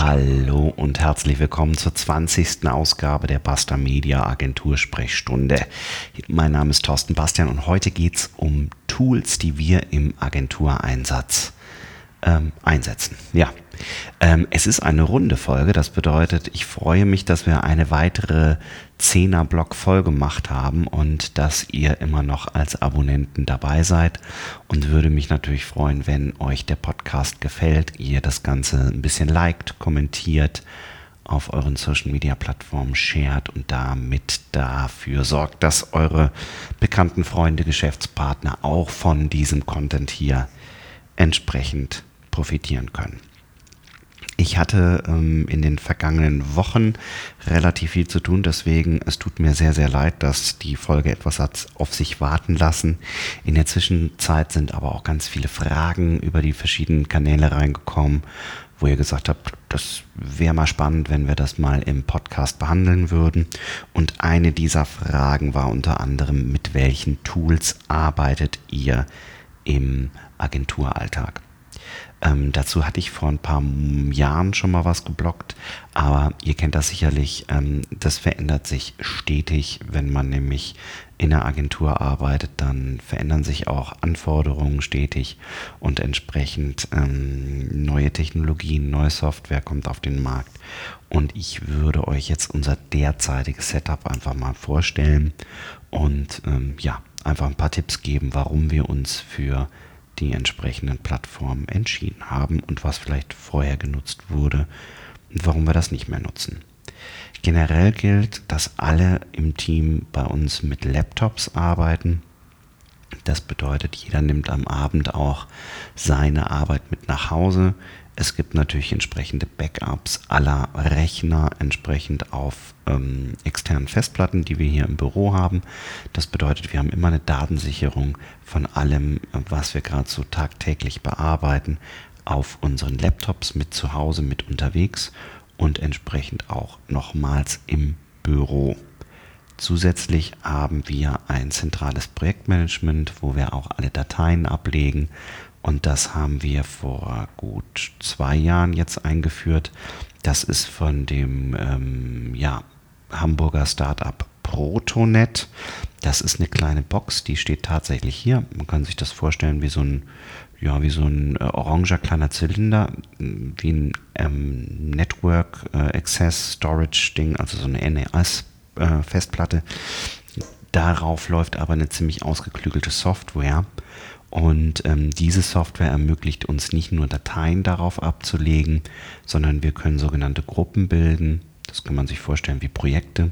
Hallo und herzlich willkommen zur 20. Ausgabe der Basta Media Agentur Sprechstunde. Mein Name ist Thorsten Bastian und heute geht es um Tools, die wir im Agentureinsatz ähm, einsetzen. Ja, ähm, es ist eine runde Folge. Das bedeutet, ich freue mich, dass wir eine weitere 10er Block voll gemacht haben und dass ihr immer noch als Abonnenten dabei seid und würde mich natürlich freuen, wenn euch der Podcast gefällt, ihr das Ganze ein bisschen liked, kommentiert, auf euren Social Media Plattformen shared und damit dafür sorgt, dass eure bekannten Freunde, Geschäftspartner auch von diesem Content hier entsprechend profitieren können. Ich hatte ähm, in den vergangenen Wochen relativ viel zu tun, deswegen es tut mir sehr, sehr leid, dass die Folge etwas hat auf sich warten lassen. In der Zwischenzeit sind aber auch ganz viele Fragen über die verschiedenen Kanäle reingekommen, wo ihr gesagt habt, das wäre mal spannend, wenn wir das mal im Podcast behandeln würden. Und eine dieser Fragen war unter anderem, mit welchen Tools arbeitet ihr im Agenturalltag? Ähm, dazu hatte ich vor ein paar Jahren schon mal was geblockt, aber ihr kennt das sicherlich. Ähm, das verändert sich stetig, wenn man nämlich in einer Agentur arbeitet, dann verändern sich auch Anforderungen stetig und entsprechend ähm, neue Technologien, neue Software kommt auf den Markt. Und ich würde euch jetzt unser derzeitiges Setup einfach mal vorstellen und ähm, ja, einfach ein paar Tipps geben, warum wir uns für die entsprechenden Plattformen entschieden haben und was vielleicht vorher genutzt wurde und warum wir das nicht mehr nutzen. Generell gilt, dass alle im Team bei uns mit Laptops arbeiten. Das bedeutet, jeder nimmt am Abend auch seine Arbeit mit nach Hause. Es gibt natürlich entsprechende Backups aller Rechner entsprechend auf ähm, externen Festplatten, die wir hier im Büro haben. Das bedeutet, wir haben immer eine Datensicherung von allem, was wir gerade so tagtäglich bearbeiten, auf unseren Laptops mit zu Hause, mit unterwegs und entsprechend auch nochmals im Büro. Zusätzlich haben wir ein zentrales Projektmanagement, wo wir auch alle Dateien ablegen und das haben wir vor gut zwei Jahren jetzt eingeführt. Das ist von dem ähm, ja, Hamburger Startup Protonet. Das ist eine kleine Box, die steht tatsächlich hier. Man kann sich das vorstellen wie so ein, ja, wie so ein äh, oranger kleiner Zylinder, wie ein ähm, Network äh, Access Storage Ding, also so eine NAS äh. Darauf läuft aber eine ziemlich ausgeklügelte Software und ähm, diese Software ermöglicht uns nicht nur Dateien darauf abzulegen, sondern wir können sogenannte Gruppen bilden. Das kann man sich vorstellen wie Projekte,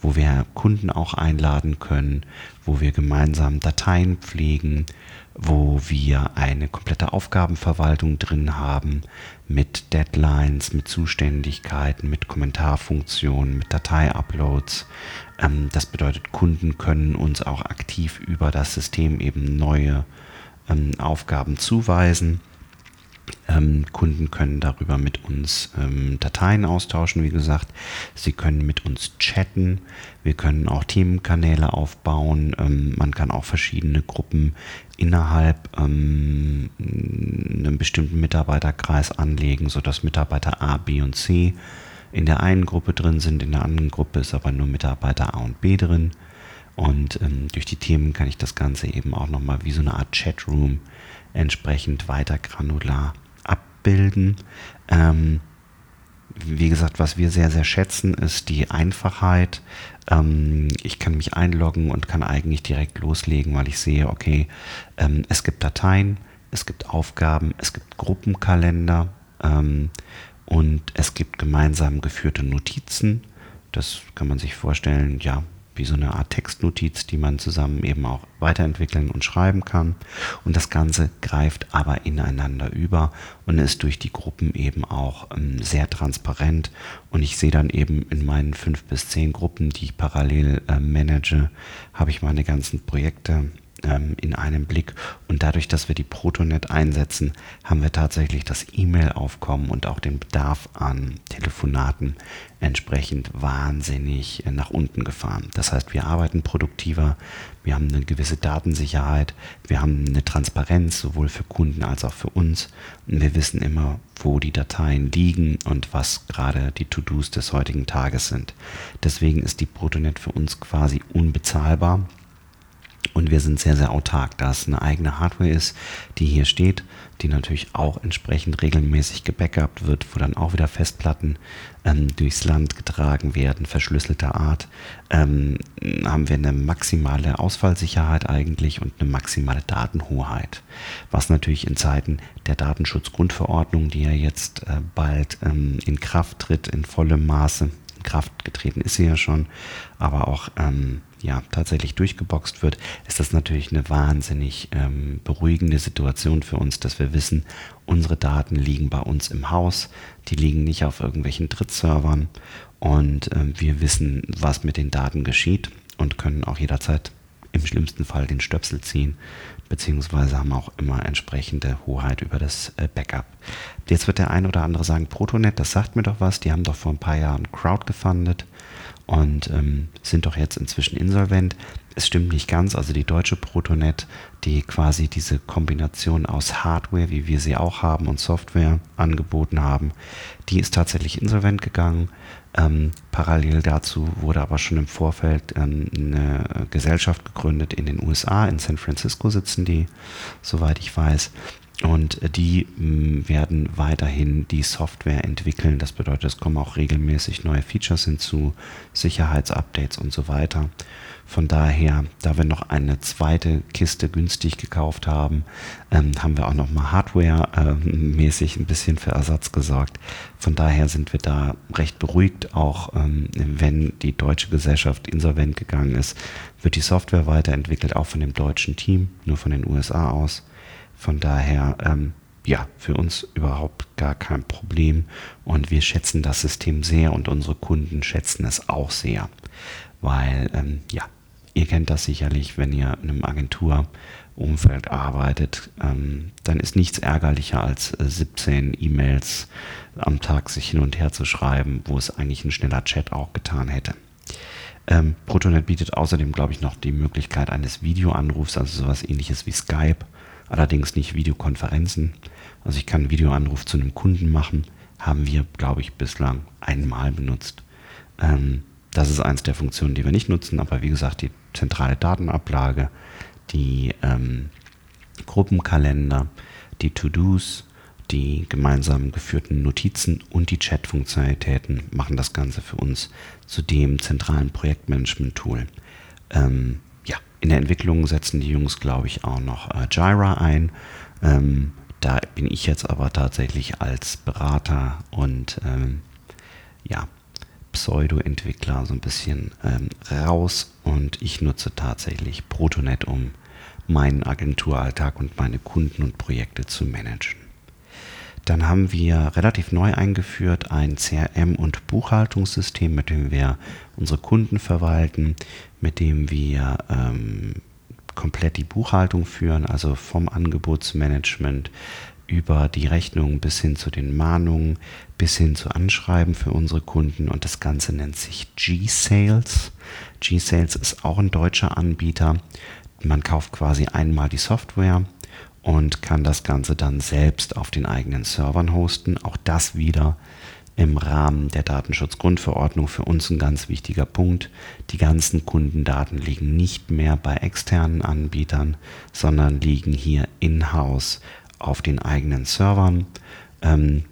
wo wir Kunden auch einladen können, wo wir gemeinsam Dateien pflegen, wo wir eine komplette Aufgabenverwaltung drin haben mit Deadlines, mit Zuständigkeiten, mit Kommentarfunktionen, mit Datei-Uploads. Ähm, das bedeutet, Kunden können uns auch aktiv über das System eben neue ähm, Aufgaben zuweisen. Ähm, Kunden können darüber mit uns ähm, Dateien austauschen, wie gesagt. Sie können mit uns chatten. Wir können auch Themenkanäle aufbauen. Ähm, man kann auch verschiedene Gruppen innerhalb ähm, einem bestimmten Mitarbeiterkreis anlegen, sodass Mitarbeiter A, B und C in der einen Gruppe drin sind, in der anderen Gruppe ist aber nur Mitarbeiter A und B drin. Und ähm, durch die Themen kann ich das Ganze eben auch nochmal wie so eine Art Chatroom entsprechend weiter granular abbilden. Ähm, wie gesagt, was wir sehr, sehr schätzen, ist die Einfachheit. Ähm, ich kann mich einloggen und kann eigentlich direkt loslegen, weil ich sehe, okay, ähm, es gibt Dateien, es gibt Aufgaben, es gibt Gruppenkalender ähm, und es gibt gemeinsam geführte Notizen. Das kann man sich vorstellen, ja, wie so eine Art Textnotiz, die man zusammen eben auch weiterentwickeln und schreiben kann. Und das Ganze greift aber ineinander über und ist durch die Gruppen eben auch ähm, sehr transparent. Und ich sehe dann eben in meinen fünf bis zehn Gruppen, die ich parallel äh, manage, habe ich meine ganzen Projekte ähm, in einem Blick. Und dadurch, dass wir die Protonet einsetzen, haben wir tatsächlich das E-Mail-Aufkommen und auch den Bedarf an Telefonaten entsprechend wahnsinnig äh, nach unten gefahren. Das heißt, wir arbeiten produktiver, wir haben eine gewisse Datensicherheit, wir haben eine Transparenz sowohl für Kunden als auch für uns. Und wir wissen immer, wo die Dateien liegen und was gerade die To-Dos des heutigen Tages sind. Deswegen ist die Protonet für uns quasi unbezahlbar und wir sind sehr, sehr autark, da es eine eigene Hardware ist, die hier steht, die natürlich auch entsprechend regelmäßig gebackupt wird, wo dann auch wieder Festplatten ähm, durchs Land getragen werden, verschlüsselter Art, ähm, haben wir eine maximale Ausfallsicherheit eigentlich und eine maximale Datenhoheit. Was natürlich in Zeiten der Datenschutzgrundverordnung, die ja jetzt äh, bald ähm, in Kraft tritt, in vollem Maße, in Kraft getreten ist sie ja schon, aber auch ähm, ja, tatsächlich durchgeboxt wird, ist das natürlich eine wahnsinnig ähm, beruhigende Situation für uns, dass wir wissen, unsere Daten liegen bei uns im Haus, die liegen nicht auf irgendwelchen Drittservern und ähm, wir wissen, was mit den Daten geschieht und können auch jederzeit im schlimmsten Fall den Stöpsel ziehen, beziehungsweise haben auch immer entsprechende Hoheit über das äh, Backup. Jetzt wird der ein oder andere sagen, Protonet, das sagt mir doch was, die haben doch vor ein paar Jahren Crowd gefundet und ähm, sind doch jetzt inzwischen insolvent. Es stimmt nicht ganz, also die deutsche Protonet, die quasi diese Kombination aus Hardware, wie wir sie auch haben, und Software angeboten haben, die ist tatsächlich insolvent gegangen. Ähm, parallel dazu wurde aber schon im Vorfeld ähm, eine Gesellschaft gegründet in den USA, in San Francisco sitzen die, soweit ich weiß. Und die mm, werden weiterhin die Software entwickeln. Das bedeutet, es kommen auch regelmäßig neue Features hinzu, Sicherheitsupdates und so weiter. Von daher, da wir noch eine zweite Kiste günstig gekauft haben, ähm, haben wir auch noch mal Hardware-mäßig äh, ein bisschen für Ersatz gesorgt. Von daher sind wir da recht beruhigt. Auch ähm, wenn die deutsche Gesellschaft insolvent gegangen ist, wird die Software weiterentwickelt, auch von dem deutschen Team, nur von den USA aus. Von daher, ähm, ja, für uns überhaupt gar kein Problem. Und wir schätzen das System sehr und unsere Kunden schätzen es auch sehr, weil, ähm, ja, ihr kennt das sicherlich, wenn ihr in einem Agenturumfeld arbeitet, ähm, dann ist nichts ärgerlicher als äh, 17 E-Mails am Tag sich hin und her zu schreiben, wo es eigentlich ein schneller Chat auch getan hätte. Ähm, Protonet bietet außerdem, glaube ich, noch die Möglichkeit eines Videoanrufs, also sowas ähnliches wie Skype allerdings nicht Videokonferenzen. Also ich kann einen Videoanruf zu einem Kunden machen, haben wir, glaube ich, bislang einmal benutzt. Ähm, das ist eins der Funktionen, die wir nicht nutzen, aber wie gesagt, die zentrale Datenablage, die ähm, Gruppenkalender, die To-Dos, die gemeinsam geführten Notizen und die Chat-Funktionalitäten machen das Ganze für uns zu dem zentralen Projektmanagement-Tool. Ähm, in der Entwicklung setzen die Jungs, glaube ich, auch noch äh, Jira ein. Ähm, da bin ich jetzt aber tatsächlich als Berater und ähm, ja, Pseudo-Entwickler so ein bisschen ähm, raus und ich nutze tatsächlich Protonet, um meinen Agenturalltag und meine Kunden und Projekte zu managen. Dann haben wir relativ neu eingeführt ein CRM- und Buchhaltungssystem, mit dem wir unsere Kunden verwalten, mit dem wir ähm, komplett die Buchhaltung führen, also vom Angebotsmanagement über die Rechnung bis hin zu den Mahnungen, bis hin zu Anschreiben für unsere Kunden und das Ganze nennt sich G-Sales. G-Sales ist auch ein deutscher Anbieter. Man kauft quasi einmal die Software, und kann das Ganze dann selbst auf den eigenen Servern hosten. Auch das wieder im Rahmen der Datenschutzgrundverordnung für uns ein ganz wichtiger Punkt. Die ganzen Kundendaten liegen nicht mehr bei externen Anbietern, sondern liegen hier in-house auf den eigenen Servern. Ähm,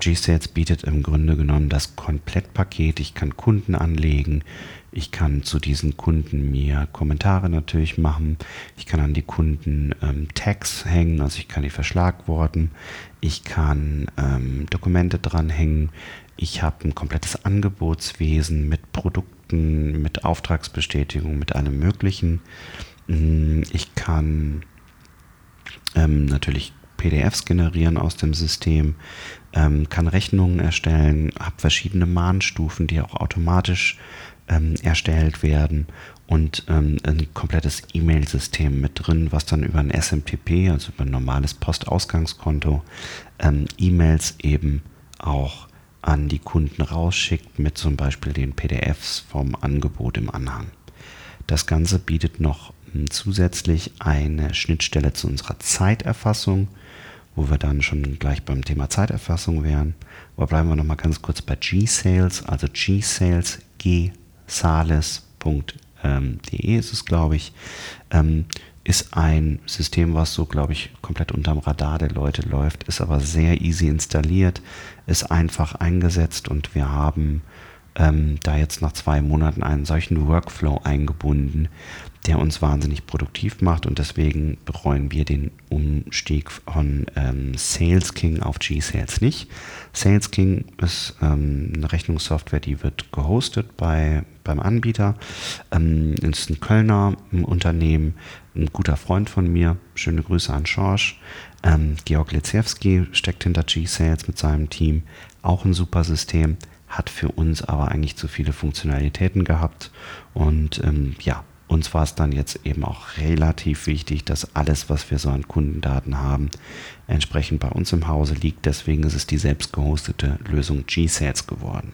G-Sales bietet im Grunde genommen das Komplettpaket. Ich kann Kunden anlegen, ich kann zu diesen Kunden mir Kommentare natürlich machen. Ich kann an die Kunden ähm, Tags hängen, also ich kann die verschlagworten. Ich kann ähm, Dokumente dranhängen. Ich habe ein komplettes Angebotswesen mit Produkten, mit Auftragsbestätigung, mit allem Möglichen. Mm, ich kann ähm, natürlich PDFs generieren aus dem System, ähm, kann Rechnungen erstellen, habe verschiedene Mahnstufen, die auch automatisch ähm, erstellt werden und ähm, ein komplettes E-Mail-System mit drin, was dann über ein SMTP, also über ein normales Postausgangskonto, ähm, E-Mails eben auch an die Kunden rausschickt mit zum Beispiel den PDFs vom Angebot im Anhang. Das Ganze bietet noch hm, zusätzlich eine Schnittstelle zu unserer Zeiterfassung, wo wir dann schon gleich beim Thema Zeiterfassung wären. Aber bleiben wir noch mal ganz kurz bei G-Sales, also G-Sales, gsales.de ist es, glaube ich, ähm, ist ein System, was so, glaube ich, komplett unterm Radar der Leute läuft, ist aber sehr easy installiert, ist einfach eingesetzt und wir haben ähm, da jetzt nach zwei Monaten einen solchen Workflow eingebunden, der uns wahnsinnig produktiv macht und deswegen bereuen wir den Umstieg von ähm, Sales King auf G-Sales nicht. Sales King ist ähm, eine Rechnungssoftware, die wird gehostet bei, beim Anbieter. Ähm, ist ein Kölner ein Unternehmen, ein guter Freund von mir. Schöne Grüße an Schorsch. Ähm, Georg Leziewski steckt hinter G-Sales mit seinem Team. Auch ein super System hat für uns aber eigentlich zu viele Funktionalitäten gehabt und ähm, ja, uns war es dann jetzt eben auch relativ wichtig, dass alles, was wir so an Kundendaten haben, entsprechend bei uns im Hause liegt. Deswegen ist es die selbst gehostete Lösung G-Sales geworden.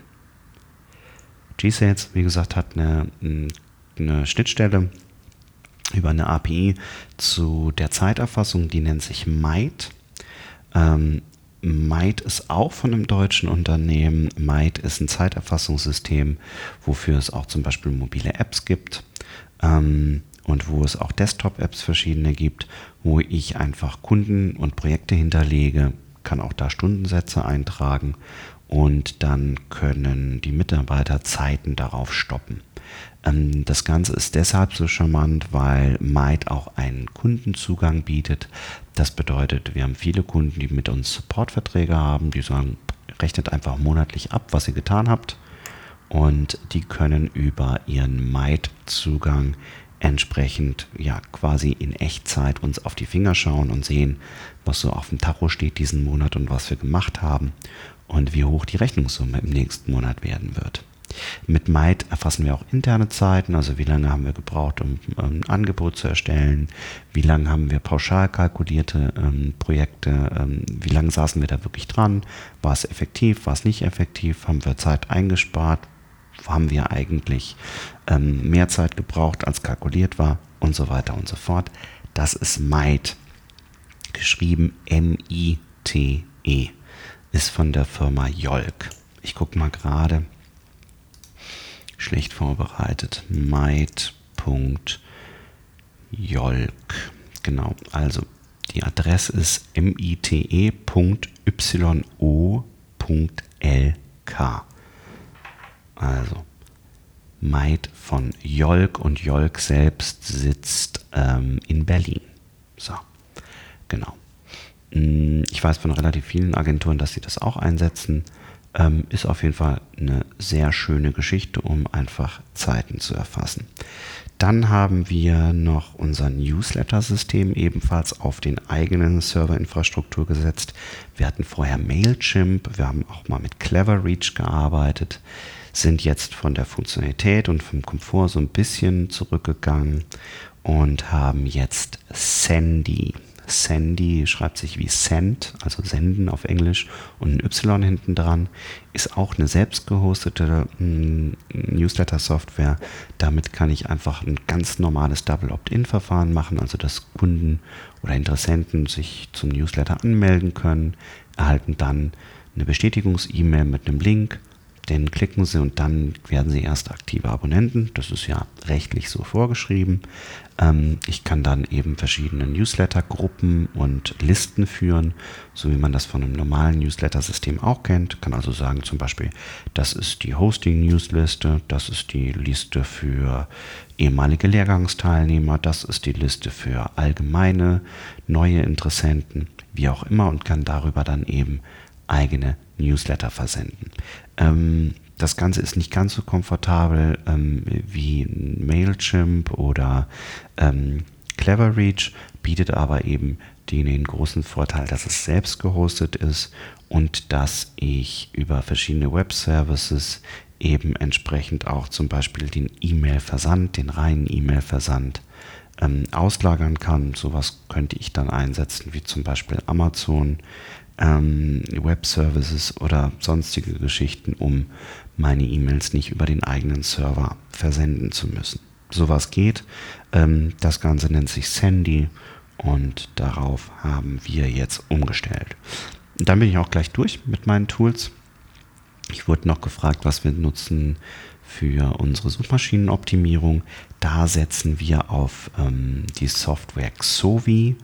G-Sales, wie gesagt, hat eine, eine Schnittstelle über eine API zu der Zeiterfassung, die nennt sich Might. Ähm, Might ist auch von einem deutschen Unternehmen. Might ist ein Zeiterfassungssystem, wofür es auch zum Beispiel mobile Apps gibt ähm, und wo es auch Desktop-Apps verschiedene gibt, wo ich einfach Kunden und Projekte hinterlege, kann auch da Stundensätze eintragen und dann können die Mitarbeiter Zeiten darauf stoppen. Ähm, das Ganze ist deshalb so charmant, weil Might auch einen Kundenzugang bietet. Das bedeutet, wir haben viele Kunden, die mit uns Supportverträge haben, die sagen, rechnet einfach monatlich ab, was ihr getan habt und die können über ihren Might-Zugang entsprechend ja quasi in Echtzeit uns auf die Finger schauen und sehen, was so auf dem Tacho steht diesen Monat und was wir gemacht haben und wie hoch die Rechnungssumme im nächsten Monat werden wird. Mit Might erfassen wir auch interne Zeiten, also wie lange haben wir gebraucht, um, ein Angebot zu erstellen, wie lange haben wir pauschal kalkulierte ähm, Projekte, ähm, wie lange saßen wir da wirklich dran, war es effektiv, war es nicht effektiv, haben wir Zeit eingespart, haben wir eigentlich ähm, mehr Zeit gebraucht, als kalkuliert war und so weiter und so fort. Das ist Might, geschrieben M-I-T-E, ist von der Firma Jolk. Ich gucke mal gerade, schlecht vorbereitet, Might.jolk. Genau, also die Adresse ist mite.yo.lk. Also Maid von Jolk und Jolk selbst sitzt ähm, in Berlin. So, genau. Mm, ich weiß von relativ vielen Agenturen, dass sie das auch einsetzen. Ähm, ist auf jeden Fall eine sehr schöne Geschichte, um einfach Zeiten zu erfassen. Dann haben wir noch unser Newsletter-System ebenfalls auf den eigenen Serverinfrastruktur gesetzt. Wir hatten vorher Mailchimp, wir haben auch mal mit Cleverreach gearbeitet sind jetzt von der Funktionalität und vom Komfort so ein bisschen zurückgegangen und haben jetzt Sandy. Sandy schreibt sich wie Send, also senden auf Englisch und ein Y hinten dran, ist auch eine selbst gehostete mm, Newsletter-Software. Damit kann ich einfach ein ganz normales Double Opt-in-Verfahren machen, also dass Kunden oder Interessenten sich zum Newsletter anmelden können, erhalten dann eine Bestätigungs-E-Mail mit einem Link den klicken Sie und dann werden Sie erst aktive Abonnenten. Das ist ja rechtlich so vorgeschrieben. Ähm, ich kann dann eben verschiedene Newsletter-Gruppen und Listen führen, so wie man das von einem normalen Newsletter-System auch kennt. Kann also sagen zum Beispiel, das ist die Hosting-Newsliste, das ist die Liste für ehemalige Lehrgangsteilnehmer, das ist die Liste für allgemeine neue Interessenten, wie auch immer und kann darüber dann eben eigene Newsletter versenden. Ähm, das Ganze ist nicht ganz so komfortabel ähm, wie Mailchimp oder ähm, Cleverreach, bietet aber eben den, den großen Vorteil, dass es selbst gehostet ist und dass ich über verschiedene Web-Services eben entsprechend auch zum Beispiel den E-Mail-Versand, den reinen E-Mail-Versand ähm, auslagern kann. Sowas könnte ich dann einsetzen, wie zum Beispiel Amazon, ähm, Web-Services oder sonstige Geschichten, um meine E-Mails nicht über den eigenen Server versenden zu müssen. Sowas geht. Ähm, das Ganze nennt sich Sandy und darauf haben wir jetzt umgestellt. Dann bin ich auch gleich durch mit meinen Tools. Ich wurde noch gefragt, was wir nutzen für unsere Suchmaschinenoptimierung. Da setzen wir auf ähm, die Software Xovi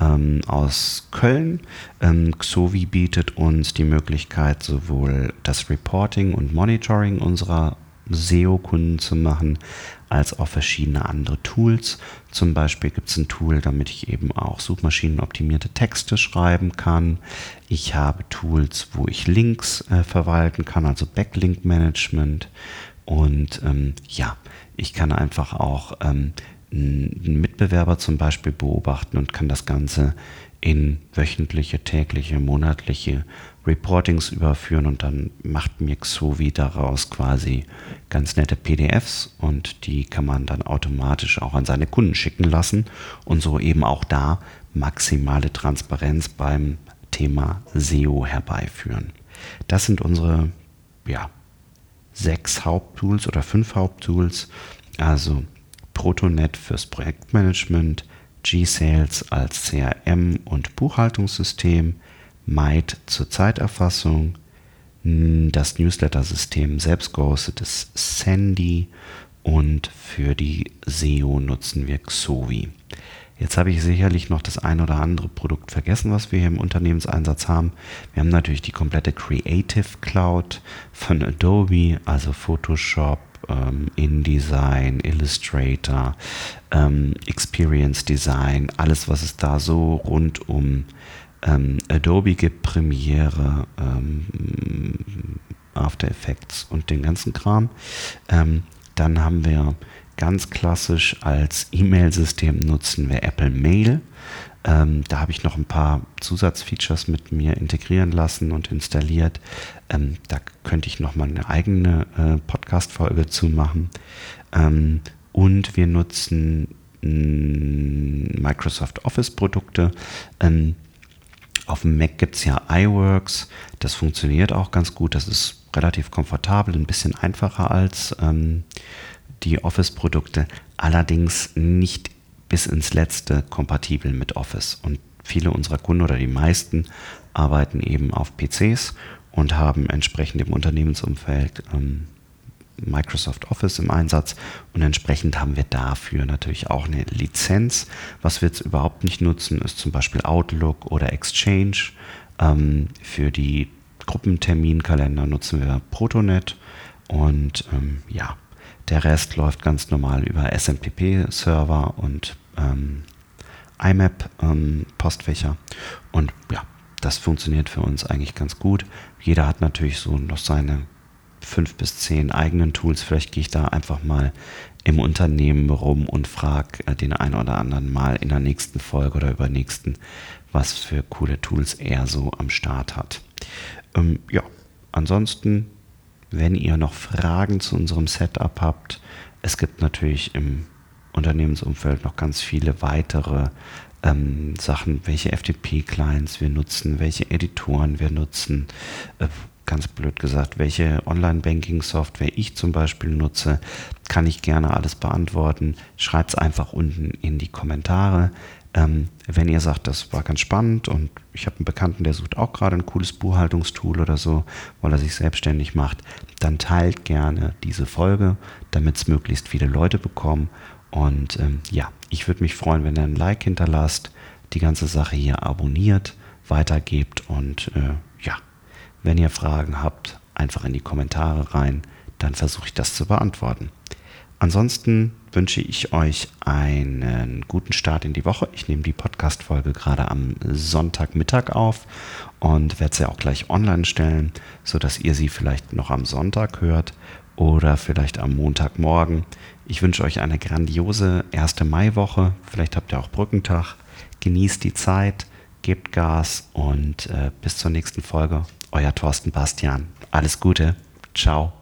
ähm, aus Köln. Ähm, Xovi bietet uns die Möglichkeit, sowohl das Reporting und Monitoring unserer SEO-Kunden zu machen, als auch verschiedene andere Tools. Zum Beispiel gibt es ein Tool, damit ich eben auch suchmaschinenoptimierte Texte schreiben kann. Ich habe Tools, wo ich Links äh, verwalten kann, also Backlink-Management. Und ähm, ja, ich kann einfach auch ähm, einen Mitbewerber zum Beispiel beobachten und kann das Ganze in wöchentliche, tägliche, monatliche Reportings überführen und dann macht mir Xovi daraus quasi ganz nette PDFs und die kann man dann automatisch auch an seine Kunden schicken lassen und so eben auch da maximale Transparenz beim Thema SEO herbeiführen. Das sind unsere ja, sechs Haupttools oder fünf Haupttools, also Protonet fürs Projektmanagement, G-Sales als CRM und Buchhaltungssystem, Might zur Zeiterfassung, das Newsletter-System selbst gehostetes Sandy und für die SEO nutzen wir Xovi. Jetzt habe ich sicherlich noch das ein oder andere Produkt vergessen, was wir hier im Unternehmenseinsatz haben. Wir haben natürlich die komplette Creative Cloud von Adobe, also Photoshop, ähm, InDesign, Illustrator, ähm, Experience Design, alles, was es da so rund um ähm, Adobe gibt, Premiere, ähm, After Effects und den ganzen Kram. Ähm, dann haben wir ganz klassisch als E-Mail-System nutzen wir Apple Mail. Ähm, da habe ich noch ein paar Zusatzfeatures mit mir integrieren lassen und installiert. Ähm, da könnte ich noch mal eine eigene äh, Podcast-Folge zu machen. Ähm, und wir nutzen mm, Microsoft Office-Produkte. Ähm, auf dem Mac gibt es ja iWorks. Das funktioniert auch ganz gut. Das ist relativ komfortabel, ein bisschen einfacher als ähm, die Office-Produkte. Allerdings nicht bis ins Letzte kompatibel mit Office. Und viele unserer Kunden oder die meisten arbeiten eben auf PCs und haben entsprechend im Unternehmensumfeld ähm, Microsoft Office im Einsatz und entsprechend haben wir dafür natürlich auch eine Lizenz. Was wir jetzt überhaupt nicht nutzen, ist zum Beispiel Outlook oder Exchange. Ähm, für die Gruppenterminkalender nutzen wir Protonet und ähm, ja, der Rest läuft ganz normal über SMPP-Server und ähm, IMAP-Postfächer. Ähm, und ja, das funktioniert für uns eigentlich ganz gut. Jeder hat natürlich so noch seine fünf bis zehn eigenen Tools. Vielleicht gehe ich da einfach mal im Unternehmen rum und frage äh, den einen oder anderen mal in der nächsten Folge oder übernächsten, was für coole Tools er so am Start hat. Ähm, ja, ansonsten, wenn ihr noch Fragen zu unserem Setup habt, es gibt natürlich im Unternehmensumfeld noch ganz viele weitere ähm, Sachen, welche FTP-Clients wir nutzen, welche Editoren wir nutzen, äh, ganz blöd gesagt, welche Online-Banking-Software ich zum Beispiel nutze, kann ich gerne alles beantworten. Schreibt es einfach unten in die Kommentare. Ähm, wenn ihr sagt, das war ganz spannend und ich habe einen Bekannten, der sucht auch gerade ein cooles Buchhaltungstool oder so, weil er sich selbstständig macht, dann teilt gerne diese Folge, damit es möglichst viele Leute bekommen und ähm, ja, ich würde mich freuen, wenn ihr ein Like hinterlasst, die ganze Sache hier abonniert, weitergebt und äh, ja, wenn ihr Fragen habt, einfach in die Kommentare rein, dann versuche ich das zu beantworten. Ansonsten wünsche ich euch einen guten Start in die Woche. Ich nehme die Podcast-Folge gerade am Sonntagmittag auf und werde sie auch gleich online stellen, sodass ihr sie vielleicht noch am Sonntag hört oder vielleicht am Montagmorgen. Ich wünsche euch eine grandiose erste Maiwoche. Vielleicht habt ihr auch Brückentag. Genießt die Zeit, gebt Gas und äh, bis zur nächsten Folge. Euer Thorsten Bastian. Alles Gute. Ciao.